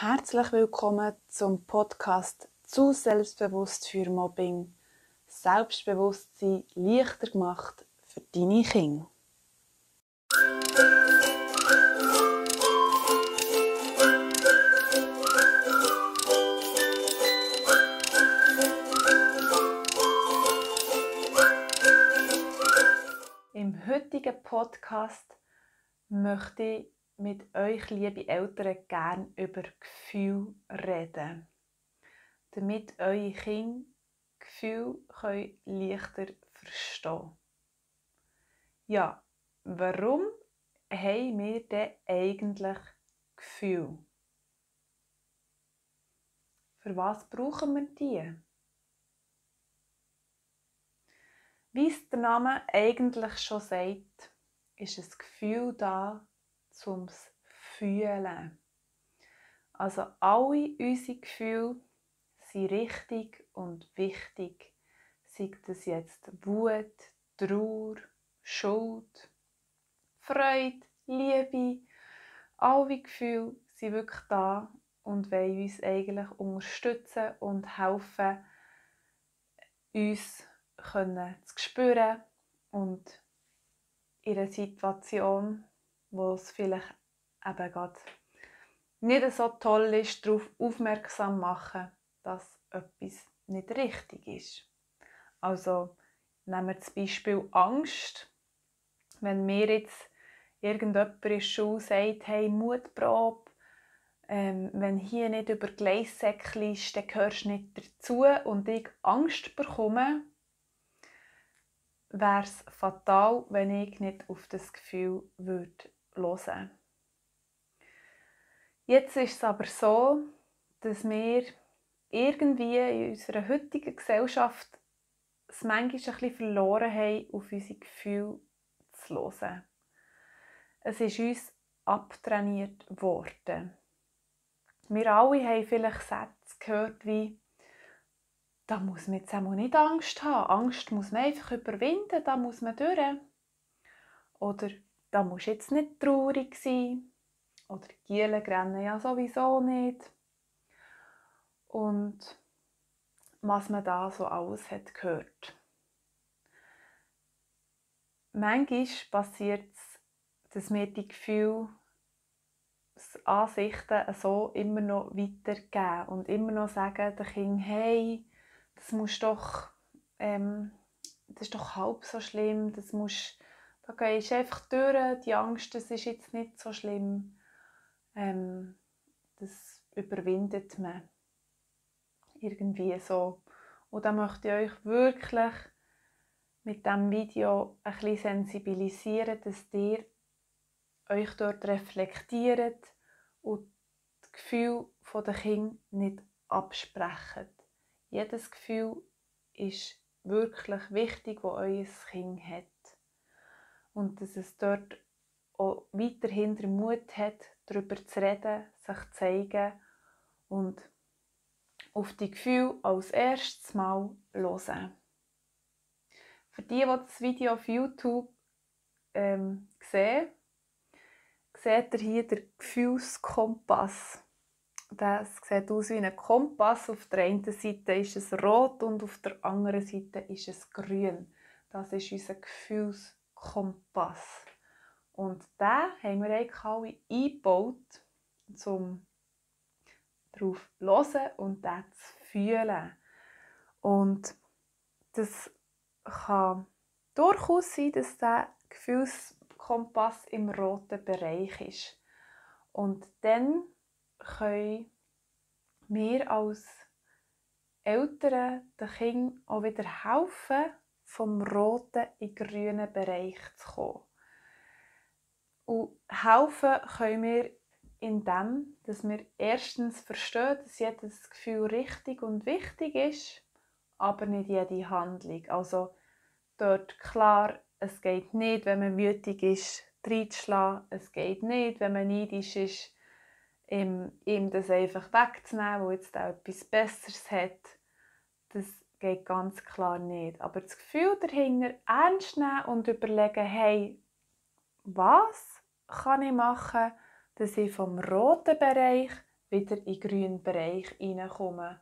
Herzlich willkommen zum Podcast zu selbstbewusst für Mobbing. Selbstbewusstsein leichter gemacht für deine Kinder. Im heutigen Podcast möchte ich mit euch, liebe Eltern, gerne über Gefühl reden. Damit eure Kinder Gefühl können leichter verstehen Ja, warum haben wir denn eigentlich Gefühl? Für was brauchen wir die? Wie es der Name eigentlich schon sagt, ist ein Gefühl da, zum Fühlen. Also alle unsere Gefühle sind richtig und wichtig. Sei das jetzt Wut, Trauer, Schuld, Freude, Liebe. Alle Gefühle sind wirklich da und wollen uns eigentlich unterstützen und helfen, uns können zu spüren und in einer Situation wo es vielleicht eben gerade nicht so toll ist, darauf aufmerksam machen, dass etwas nicht richtig ist. Also nehmen wir das Beispiel Angst. Wenn mir jetzt irgendjemand in der Schule sagt, hey, Mutprobe, ähm, wenn hier nicht über Gleissäckchen ist, dann gehörst du nicht dazu und ich Angst bekomme, wäre es fatal, wenn ich nicht auf das Gefühl würde hören. Jetzt ist es aber so, dass wir irgendwie in unserer heutigen Gesellschaft es manchmal ein bisschen verloren haben, auf unsere Gefühle zu hören. Es ist uns abtrainiert worden. Wir alle haben vielleicht Sätze gehört wie da muss man jetzt einmal nicht Angst haben. Angst muss man einfach überwinden, da muss man durch. Oder da musst du jetzt nicht traurig sein. Oder die Gielen rennen ja sowieso nicht. Und was man da so alles hat gehört. Manchmal passiert es, dass wir die Gefühle, Ansichten so immer noch weitergeben und immer noch sagen den Kindern, hey, das muss doch, ähm, das ist doch halb so schlimm, das musst da gehst du einfach durch, die Angst, das ist jetzt nicht so schlimm. Ähm, das überwindet man irgendwie so. Und da möchte ich euch wirklich mit diesem Video ein bisschen sensibilisieren, dass ihr euch dort reflektiert und das Gefühl der Kind nicht absprechen. Jedes Gefühl ist wirklich wichtig, das euer Kind hat und dass es dort auch weiterhin den Mut hat, darüber zu reden, sich zu zeigen und auf die Gefühle als erstes Mal hören. Für die, die das Video auf YouTube ähm, sehen, seht ihr hier den Gefühlskompass. Das sieht aus wie ein Kompass. Auf der einen Seite ist es rot und auf der anderen Seite ist es grün. Das ist unser Gefühlskompass. Kompass. Und den haben wir eigentlich alle eingebaut, um darauf zu hören und den zu fühlen. Und das kann durchaus sein, dass der Gefühlskompass im roten Bereich ist. Und dann können wir als Eltern den Kindern auch wieder helfen, vom roten in grünen Bereich zu kommen. Und helfen können wir indem, dass wir erstens verstehen, dass jedes Gefühl richtig und wichtig ist, aber nicht jede Handlung. Also dort klar, es geht nicht, wenn man wütig ist, reinzuschlagen. Es geht nicht, wenn man neidisch ist, ihm, ihm das einfach wegzunehmen, wo jetzt auch etwas Besseres hat. Das geht ganz klar nicht. Aber das Gefühl dahinter ernst nehmen und überlegen, hey, was kann ich machen, dass ich vom roten Bereich wieder in den grünen Bereich hineinkommen.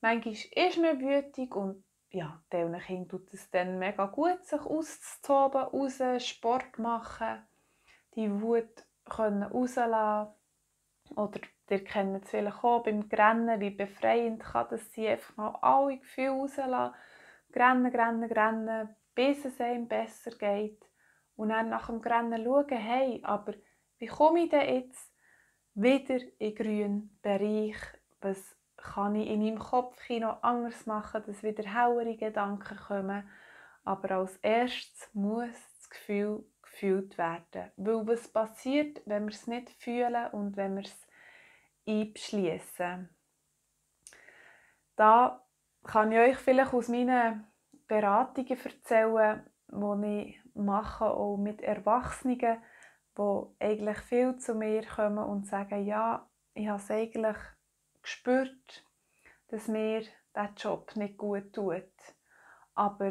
Manchmal ist man wütig und ja, diesen Kindern tut es dann mega gut, sich auszutoben, raus, Sport machen, die Wut rauslassen oder ihr kennt es vielleicht auch beim Grennen, wie befreiend kann das sein, einfach mal alle Gefühle rauslassen, grennen, grennen, grennen, bis es einem besser geht und dann nach dem Grennen schauen, hey, aber wie komme ich denn jetzt wieder in den grünen Bereich? Was kann ich in meinem noch anders machen, dass wieder hellere Gedanken kommen? Aber als erstes muss das Gefühl gefühlt werden. Weil was passiert, wenn wir es nicht fühlen und wenn wir es einschließen? Da kann ich euch vielleicht aus meinen Beratungen erzählen, die ich mache, auch mit Erwachsenen, die eigentlich viel zu mir kommen und sagen, ja, ich habe es eigentlich gespürt, dass mir dieser Job nicht gut tut. Aber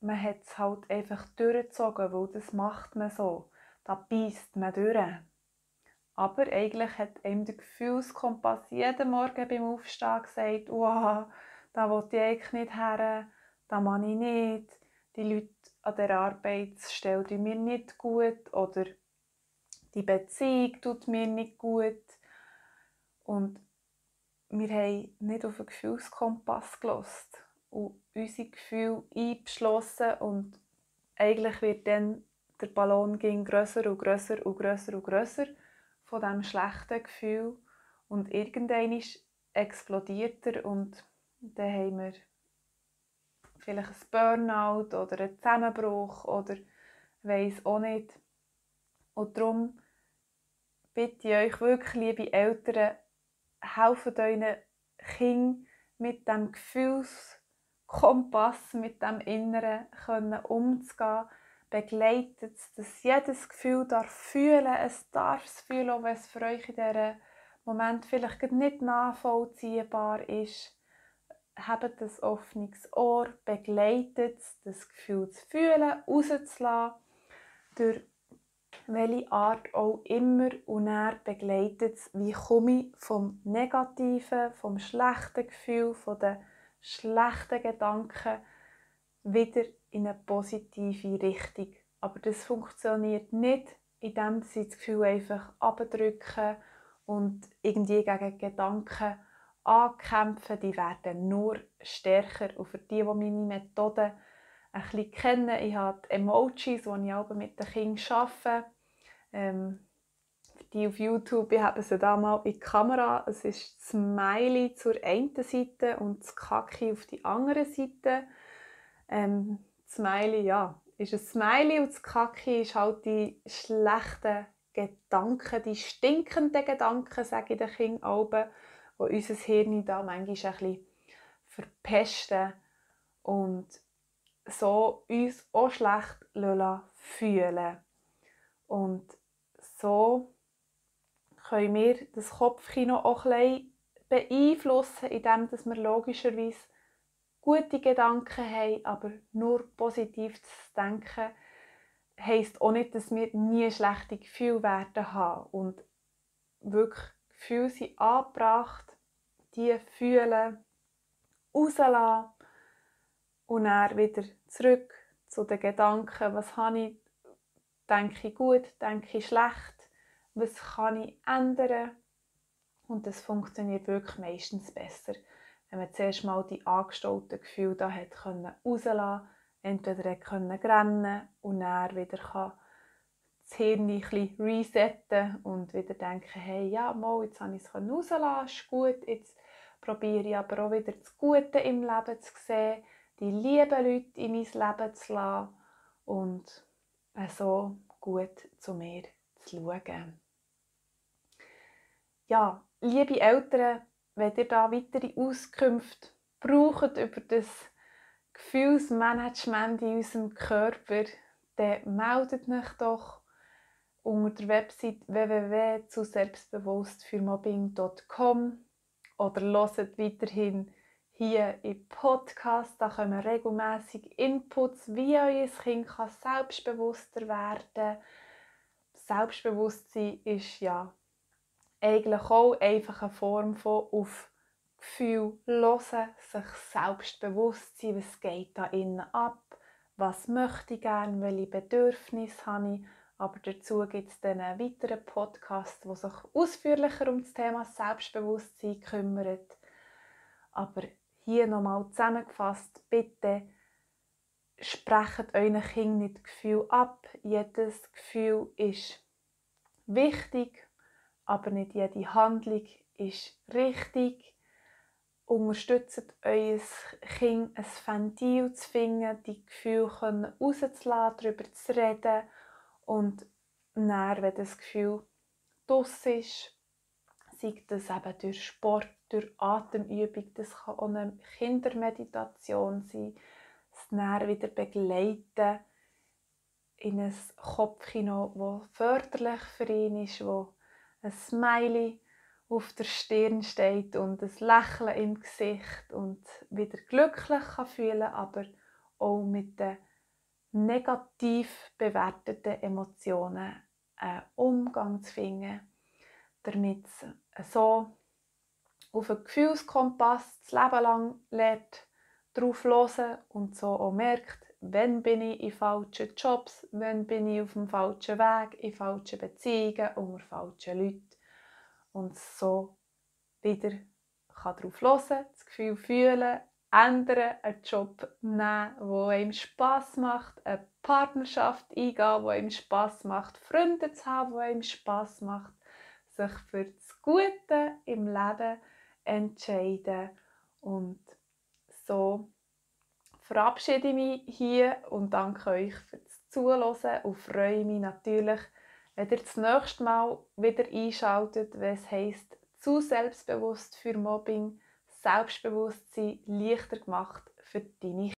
man hat es halt einfach durchgezogen, weil das macht man so. Da beißt man durch. Aber eigentlich hat einem der Gefühlskompass jeden Morgen beim Aufstehen gesagt, wow, da will ich eigentlich nicht her, da mache ich nicht, die Leute an der Arbeitsstelle tun mir nicht gut oder die Beziehung tut mir nicht gut. Und wir haben nicht auf den Gefühlskompass gelost und unsere Gefühle eingeschlossen und eigentlich wird dann der Ballon ging grösser und grösser und grösser und grösser von diesem schlechten Gefühl und irgendwann explodiert er und dann haben wir vielleicht ein Burnout oder einen Zusammenbruch oder weiß auch nicht. Und darum bitte ich euch wirklich, liebe Eltern, helfen euren Kindern mit dem Gefühlskompass, mit dem Inneren umzugehen. Begleitet dass jedes Gefühl darf fühlen, es darf es fühlen, auch wenn es für euch in diesem Moment vielleicht nicht nachvollziehbar ist. Habt ein offenes Ohr, begleitet das Gefühl zu fühlen, rauszulassen, durch welche Art auch immer und er begleitet wie komme ich vom negativen, vom schlechten Gefühl, von den schlechten Gedanken wieder in eine positive Richtung. Aber das funktioniert nicht, indem sie das Gefühl einfach abdrücken und irgendwie gegen Gedanken ankämpfen, die werden nur stärker. Und für die, die meine Methode ein bisschen kennen, ich habe die Emojis, die ich auch mit den Kindern arbeite. Ähm, die auf YouTube, ich habe sie da mal in die Kamera. Es ist das Smiley zur einen Seite und das Kaki auf die andere Seite. Ähm, Smiley, ja, ist ein Smiley und das Kaki ist halt die schlechten Gedanken, die stinkenden Gedanken, sage ich den Kindern oben die unser Hirn da manchmal ein verpesten und so uns auch schlecht fühlen. Und so können wir das Kopfkino auch ein bisschen beeinflussen, indem wir logischerweise gute Gedanken haben, aber nur positiv zu denken, heisst auch nicht, dass wir nie schlechte Gefühle werden haben. Und wirklich Gefühle sind angebracht, die fühlen, rauslassen und dann wieder zurück zu den Gedanken, was habe ich, denke ich gut, denke ich schlecht, was kann ich ändern und das funktioniert wirklich meistens besser, wenn man zuerst mal die angestauten Gefühle da hat können rauslassen, entweder können rennen und dann wieder das Hirn ein bisschen resetten und wieder denken, hey, ja, mal, jetzt habe ich es rauslassen, ist gut, jetzt probiere ich aber auch wieder das Gute im Leben zu sehen, die lieben Leute in mein Leben zu lassen und so gut zu mir zu schauen. Ja, liebe Eltern, wenn ihr da weitere Auskünfte braucht über das Gefühlsmanagement in unserem Körper, dann meldet mich doch unter der Website www.zu-selbstbewusst-für-mobbing.com oder hört weiterhin hier im Podcast. Da kommen regelmäßig Inputs, wie euer Kind kann selbstbewusster werden kann. Selbstbewusstsein ist ja eigentlich auch einfach eine Form von auf Gefühl hören, sich selbstbewusst sein, was geht da innen ab, was möchte ich gerne, welche Bedürfnisse habe ich. Aber dazu gibt es dann einen weiteren Podcast, der sich ausführlicher um das Thema Selbstbewusstsein kümmert. Aber hier nochmal zusammengefasst, bitte sprecht euren Kindern nicht Gefühl ab. Jedes Gefühl ist wichtig, aber nicht jede Handlung ist richtig. Unterstützt euer Kind, ein Ventil zu finden, die Gefühle rauszulassen, darüber zu reden und dann, wenn das Gefühl draus ist, sei das eben durch Sport, durch Atemübung, das kann auch eine Kindermeditation sein, das dann wieder begleiten in ein Kopfkino, das förderlich für ihn ist, wo ein Smiley auf der Stirn steht und ein Lächeln im Gesicht und wieder glücklich kann fühlen, aber auch mit den negativ bewerteten Emotionen einen Umgang zu finden, damit es so auf einen Gefühlskompass das Leben lang lernt, drauf hören und so auch merkt, wenn bin ich in falschen Jobs, wenn bin ich auf dem falschen Weg, in falschen Beziehungen, unter falschen Leuten. Und so wieder kann darauf hören, das Gefühl fühlen, ändern, einen Job nehmen, der einem Spass macht, eine Partnerschaft eingehen, die einem Spass macht, Freunde zu haben, die einem Spass macht, sich für das Gute im Leben entscheiden und so verabschiede ich mich hier und danke euch fürs Zuhören und freue mich natürlich, wenn ihr das nächste Mal wieder einschaltet, wenn es heisst, zu selbstbewusst für Mobbing, Selbstbewusstsein leichter gemacht für deine